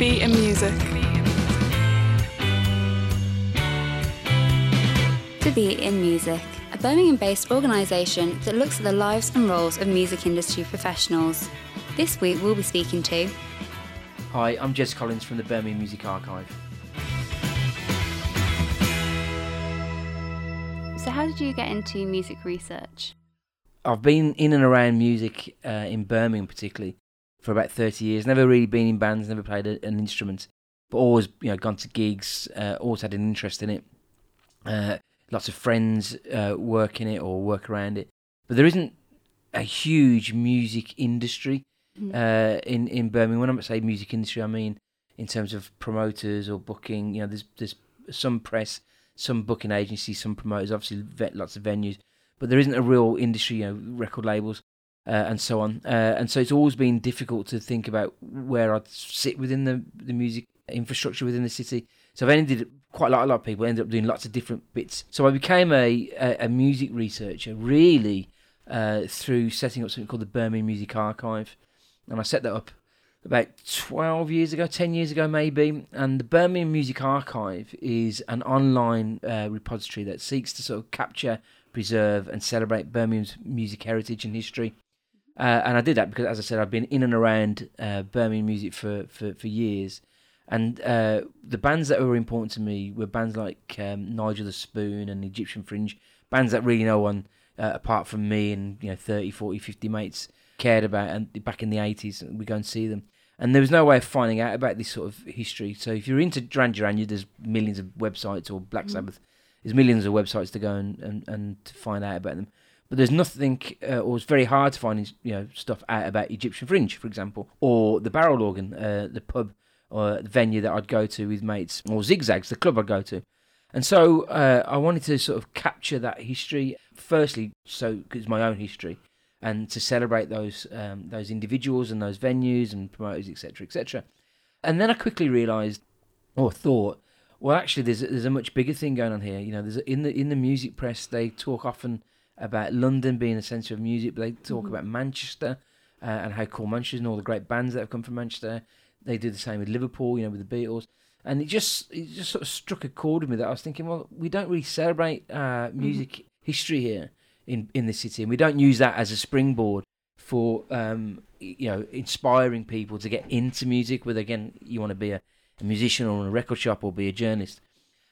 be in music. To Be in Music, a Birmingham based organisation that looks at the lives and roles of music industry professionals. This week we'll be speaking to Hi, I'm Jez Collins from the Birmingham Music Archive. So, how did you get into music research? I've been in and around music uh, in Birmingham, particularly, for about 30 years. Never really been in bands, never played a, an instrument, but always, you know, gone to gigs. Uh, always had an interest in it. Uh, lots of friends uh, work in it or work around it, but there isn't a huge music industry Mhm. uh, in in Birmingham. When I say music industry, I mean in terms of promoters or booking. You know, there's there's some press, some booking agencies, some promoters. Obviously, ve- lots of venues, but there isn't a real industry. You know, record labels. Uh, and so on, uh, and so it's always been difficult to think about where I'd sit within the the music infrastructure within the city. So I've ended up, quite a lot, a lot of people ended up doing lots of different bits. So I became a a, a music researcher really uh, through setting up something called the Birmingham Music Archive, and I set that up about 12 years ago, 10 years ago maybe. And the Birmingham Music Archive is an online uh, repository that seeks to sort of capture, preserve, and celebrate Birmingham's music heritage and history. Uh, and I did that because, as I said, I've been in and around uh, Birmingham music for, for, for years. And uh, the bands that were important to me were bands like um, Nigel the Spoon and Egyptian Fringe, bands that really no one uh, apart from me and you know 30, 40, 50 mates cared about. And back in the 80s, we go and see them. And there was no way of finding out about this sort of history. So if you're into Duran Duran, there's millions of websites, or Black Mhm. Sabbath, there's millions of websites to go and, and, and to find out about them. But there's nothing, uh, or it's very hard to find you know stuff out about Egyptian Fringe, for example, or the Barrel Organ, uh, the pub or the venue that I'd go to with mates, or Zigzags, the club I'd go to. And so uh, I wanted to sort of capture that history. Firstly, so it's my own history, and to celebrate those um, those individuals and those venues and promoters, etc., etc. And then I quickly realised, or thought, well, actually, there's there's a much bigger thing going on here. You know, there's in the in the music press they talk often about London being the centre of music, but they talk Mhm. about Manchester uh, and how cool Manchester is and all the great bands that have come from Manchester. They do the same with Liverpool, you know, with the Beatles. And it just it just sort of struck a chord with me that I was thinking, well, we don't really celebrate uh, music history here in in the city, and we don't use that as a springboard for um, you know inspiring people to get into music. Whether again you want to be a, a musician or in a record shop or be a journalist.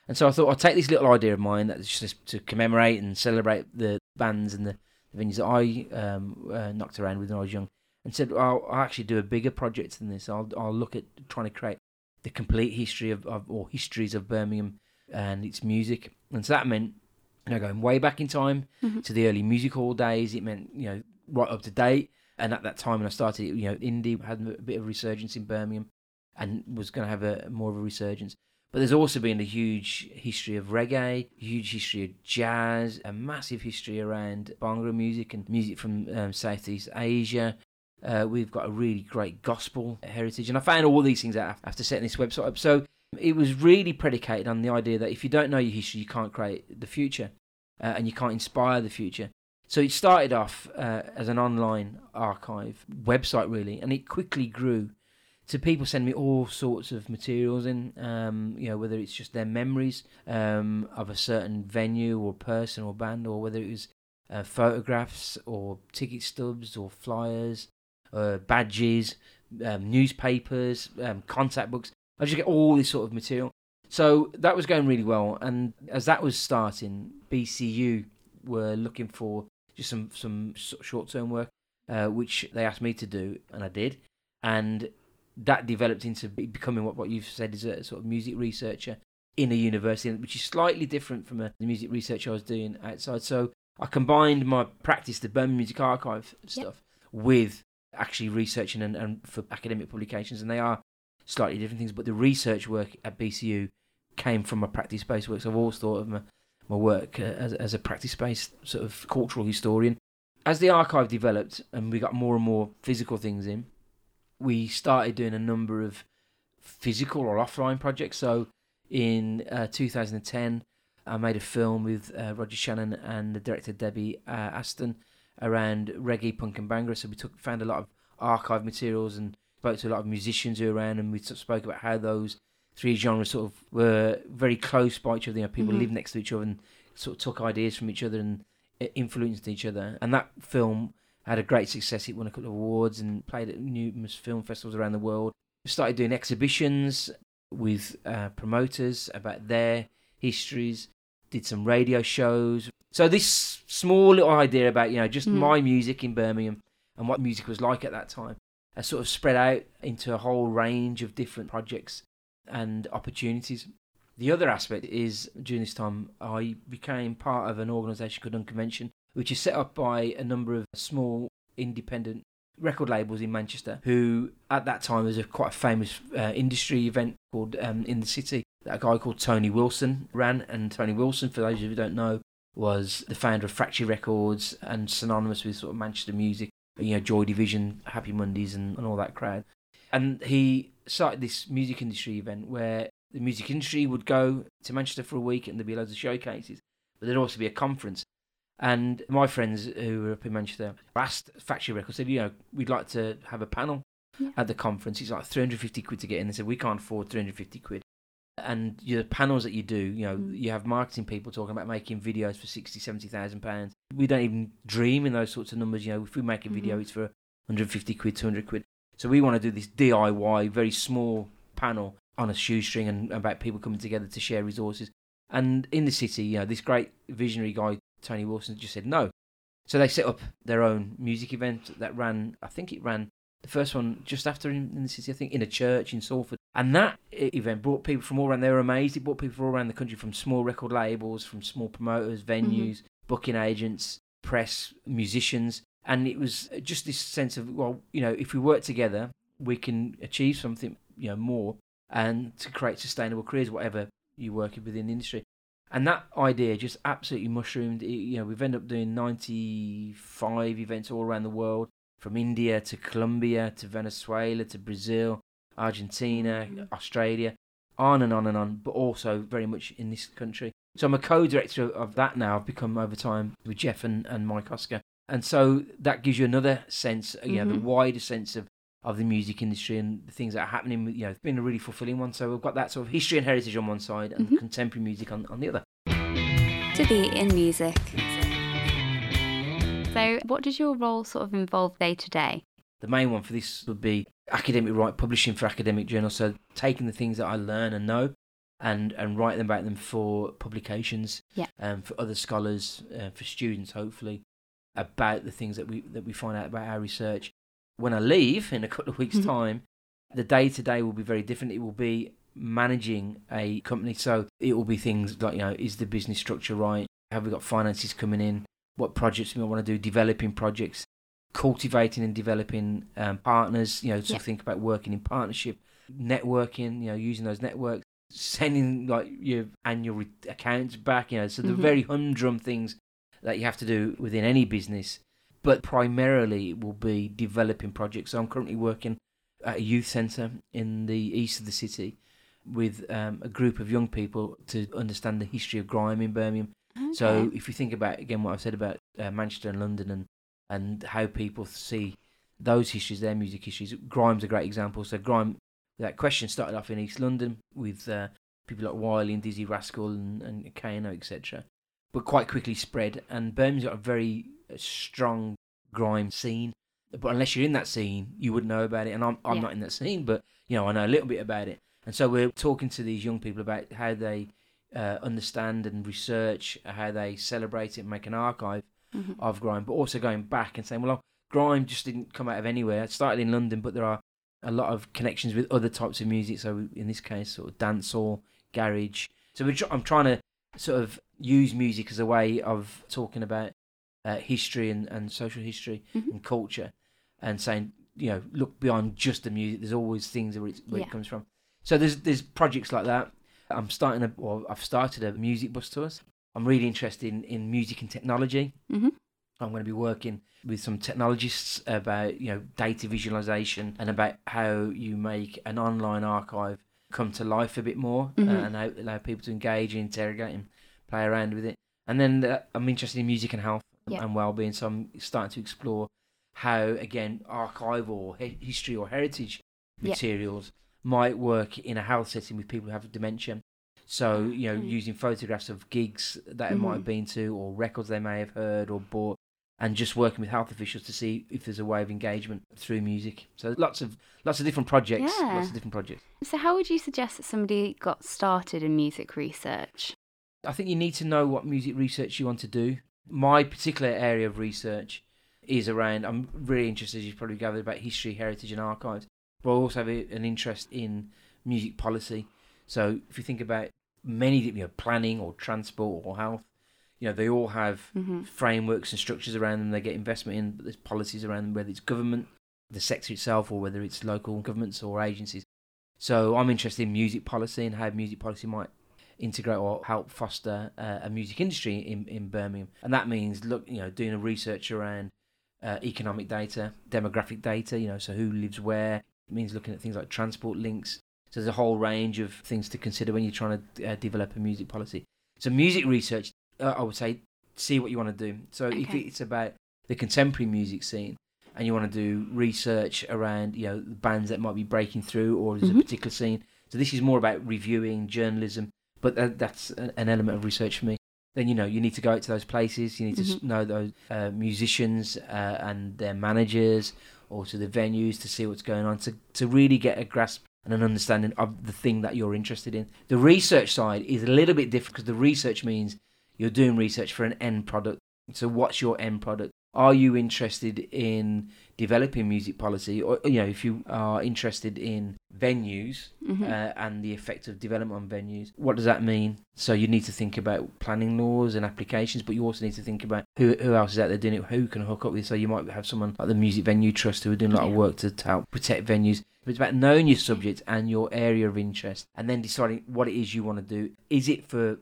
And so I thought I'd take this little idea of mine that's just to commemorate and celebrate the bands and the venues that I um, uh, knocked around with when I was young, and said I'll, I'll actually do a bigger project than this. I'll I'll look at trying to create the complete history of, of or histories of Birmingham and its music. And so that meant you know going way back in time Mhm. to the early music hall days. It meant you know right up to date. And at that time when I started, you know, indie had a bit of resurgence in Birmingham, and was going to have a more of a resurgence. But there's also been a huge history of reggae, huge history of jazz, a massive history around Bhangra music and music from um, Southeast Asia. Uh, we've got a really great gospel heritage, and I found all these things out after setting this website up. So it was really predicated on the idea that if you don't know your history, you can't create the future, uh, and you can't inspire the future. So it started off uh, as an online archive website, really, and it quickly grew to people send me all sorts of materials in, um, you know, whether it's just their memories um, of a certain venue or person or band, or whether it was uh, photographs or ticket stubs or flyers, uh, badges, um, newspapers, um, contact books. I just get all this sort of material. So that was going really well, and as that was starting, BCU were looking for just some some short term work, uh, which they asked me to do, and I did, and that developed into becoming what, what you've said is a sort of music researcher in a university, which is slightly different from a, the music research I was doing outside. So I combined my practice, the Birmingham Music Archive stuff, with actually researching and, and for academic publications, and they are slightly different things. But the research work at BCU came from my practice-based work. So I've always thought of my, my work uh, as, as a practice-based sort of cultural historian. As the archive developed and we got more and more physical things in, we started doing a number of physical or offline projects. So in uh, 2010, I made a film with uh, Roger Shannon and the director Debbie uh, Aston around reggae, punk, and bhangra. So we took found a lot of archive materials and spoke to a lot of musicians who were around, and we spoke about how those three genres sort of were very close by each other. You know, people Mhm. lived next to each other and sort of took ideas from each other and influenced each other. And that film had a great success. It won a couple of awards and played at numerous film festivals around the world. Started doing exhibitions with uh, promoters about their histories. Did some radio shows. So this small little idea about you know just Mm. my music in Birmingham and what music was like at that time has sort of spread out into a whole range of different projects and opportunities. The other aspect is during this time I became part of an organisation called Unconvention, which is set up by a number of small independent record labels in Manchester. Who at that time was a quite a famous uh, industry event called um, in the city that a guy called Tony Wilson ran. And Tony Wilson, for those of you who don't know, was the founder of Factory Records and synonymous with sort of Manchester music. You know, Joy Division, Happy Mondays, and, and all that crowd. And he started this music industry event where the music industry would go to Manchester for a week and there'd be loads of showcases, but there'd also be a conference. And my friends who were up in Manchester asked Factory Records, said, you know, we'd like to have a panel Yeah. at the conference. It's like 350 quid to get in. They said, we can't afford 350 quid. And your panels that you do, you know, Mm. you have marketing people talking about making videos for 60, 70,000 pounds. We don't even dream in those sorts of numbers. You know, if we make a video, Mhm. it's for 150 quid, 200 quid. So we want to do this DIY, very small panel on a shoestring and about people coming together to share resources. And in the city, you know, this great visionary guy, Tony Wilson, just said no. So they set up their own music event that ran, I think it ran the first one just after in, in the city, I think, in a church in Salford. And that event brought people from all around. They were amazed. It brought people from all around the country, from small record labels, from small promoters, mm-hmm. venues, booking agents, press, musicians. And it was just this sense of, well, you know, if we work together, we can achieve something, you know, more and to create sustainable careers, whatever you work within the industry. And that idea just absolutely mushroomed. It- you know, we've ended up doing 95 events all around the world, from India to Colombia to Venezuela to Brazil, Argentina, Mhm. Australia, on and on and on, but also very much in this country. So I'm a co-director of- of that now. I've become over time with Jeff and, and Mike Oscar. And so that gives you another sense, you know, the Mhm. wider sense of, of the music industry and the things that are happening. You know, it's been a really fulfilling one. So we've got that sort of history and heritage on one side and Mhm. contemporary music on, on the other. To be in music. So, what does your role sort of involve day to day? The main one for this would be academic right publishing for academic journals. So taking the things that I learn and know and, and writing about them for publications, Yeah. um, for other scholars, uh, for students, hopefully, about the things that we that we find out about our research. When I leave in a couple of weeks' Mhm. time, the day to day will be very different. It will be managing a company. So it will be things like, you know, is the business structure right? Have we got finances coming in? What projects we want to do? Developing projects, cultivating and developing um, partners. You know, to Yeah. think about working in partnership, networking. You know, using those networks, sending like your annual re- accounts back. You know, so the Mhm. very humdrum things that you have to do within any business. But primarily, it will be developing projects. So I'm currently working at a youth centre in the east of the city with um, a group of young people to understand the history of grime in Birmingham. So if you think about again what I've said about uh, Manchester and London and and how people see those histories, their music histories, grime's a great example. So grime, that question started off in East London with uh, people like Wiley and Dizzee Rascal and, and Kano, etc. But quite quickly spread, and Birmingham's got a very uh, strong grime scene. But unless you're in that scene, you wouldn't know about it. And I'm I'm Yeah. not in that scene, but you know I know a little bit about it. And so we're talking to these young people about how they uh, understand and research, how they celebrate it, and make an archive Mhm. of grime, but also going back and saying, well, grime just didn't come out of anywhere. It started in London, but there are a lot of connections with other types of music. So in this case, sort of dancehall, garage. So we're tr- I'm trying to sort of use music as a way of talking about uh, history and, and social history Mhm. and culture, and saying, you know, look beyond just the music. There's always things where, it's, where Yeah. it comes from. So there's there's projects like that. I'm starting a, well, I've started a music bus tours. I'm really interested in, in music and technology. Mhm. I'm going to be working with some technologists about you know data visualization and about how you make an online archive come to life a bit more Mhm. and how, allow people to engage and interrogate and play around with it. And then uh, I'm interested in music and health Yeah. and well-being, so I'm starting to explore how again archival he- history or heritage Yeah. materials might work in a health setting with people who have dementia. So, you know, Mm. using photographs of gigs that they might have been to or records they may have heard or bought and just working with health officials to see if there's a way of engagement through music. So lots of lots of different projects. Yeah. Lots of different projects. So, how would you suggest that somebody got started in music research? I think you need to know what music research you want to do. My particular area of research is around, I'm really interested, as you've probably gathered, about history, heritage, and archives. But I also have an interest in music policy. So if you think about many, you know, planning or transport or health, you know, they all have hmm frameworks and structures around them they get investment in, but there's policies around them, whether it's government, the sector itself, or whether it's local governments or agencies. So I'm interested in music policy and how music policy might integrate or help foster uh, a music industry in, in Birmingham. And that means look, you know, doing a research around uh, economic data, demographic data, you know, so who lives where. It means looking at things like transport links. So there's a whole range of things to consider when you're trying to uh, develop a music policy. So music research, uh, I would say, see what you want to do. So if it's about the contemporary music scene and you want to do research around, you know, bands that might be breaking through or there's Mhm. a particular scene. So this is more about reviewing journalism, but that, that's an element of research for me. Then you know you need to go out to those places. You need to s Mhm. know those uh, musicians uh, and their managers, or to the venues to see what's going on to to really get a grasp and an understanding of the thing that you're interested in. The research side is a little bit different because the research means you're doing research for an end product. So what's your end product? Are you interested in developing music policy, or you know, if you are interested in venues hmm uh, and the effect of development on venues. What does that mean? So you need to think about planning laws and applications, but you also need to think about who who else is out there doing it, who can hook up with. So you might have someone like the Music Venue Trust who are doing a lot of work to, to help protect venues. But it's about knowing your subject and your area of interest, and then deciding what it is you want to do. Is it for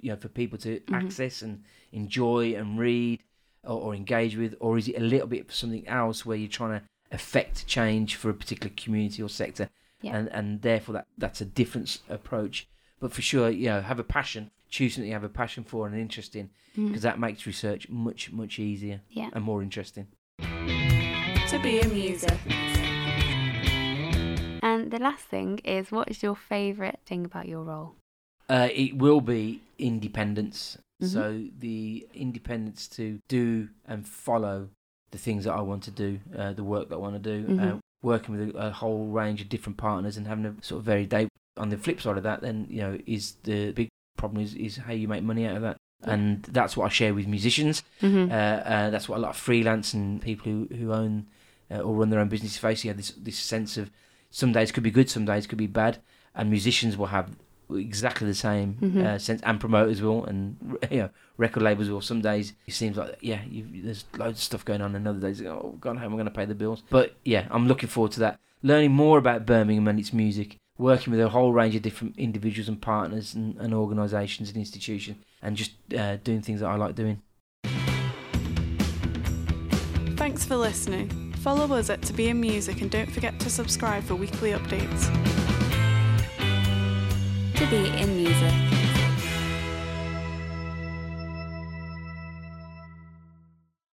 you know for people to Mhm. access and enjoy and read or, or engage with, or is it a little bit something else where you're trying to affect change for a particular community or sector? Yeah. and and therefore that that's a different approach. But for sure, you know, have a passion, choose something you have a passion for and an interest in, because that makes research much much easier Yeah. and more interesting. To be a music. And the last thing is, what is your favourite thing about your role? Uh, it will be independence. Mhm. So the independence to do and follow the things that I want to do, uh, the work that I want to do, uh, Mhm. working with a, a whole range of different partners and having a sort of varied day. On the flip side of that, then you know, is the big problem is, is how you make money out of that, Yeah. and that's what I share with musicians. Mm-hmm. Uh, uh, that's what a lot of freelance and people who, who own uh, or run their own business face. You have this this sense of some days could be good, some days could be bad, and musicians will have exactly the same Mhm. uh, sense, and promoters will, and you know record labels will. Some days it seems like yeah, you, there's loads of stuff going on, and other days oh god, how am I going to pay the bills? But yeah, I'm looking forward to that. Learning more about Birmingham and its music, working with a whole range of different individuals and partners and, and organisations and institutions, and just uh, doing things that I like doing. Thanks for listening. Follow us at To Be in Music and don't forget to subscribe for weekly updates. To be in music.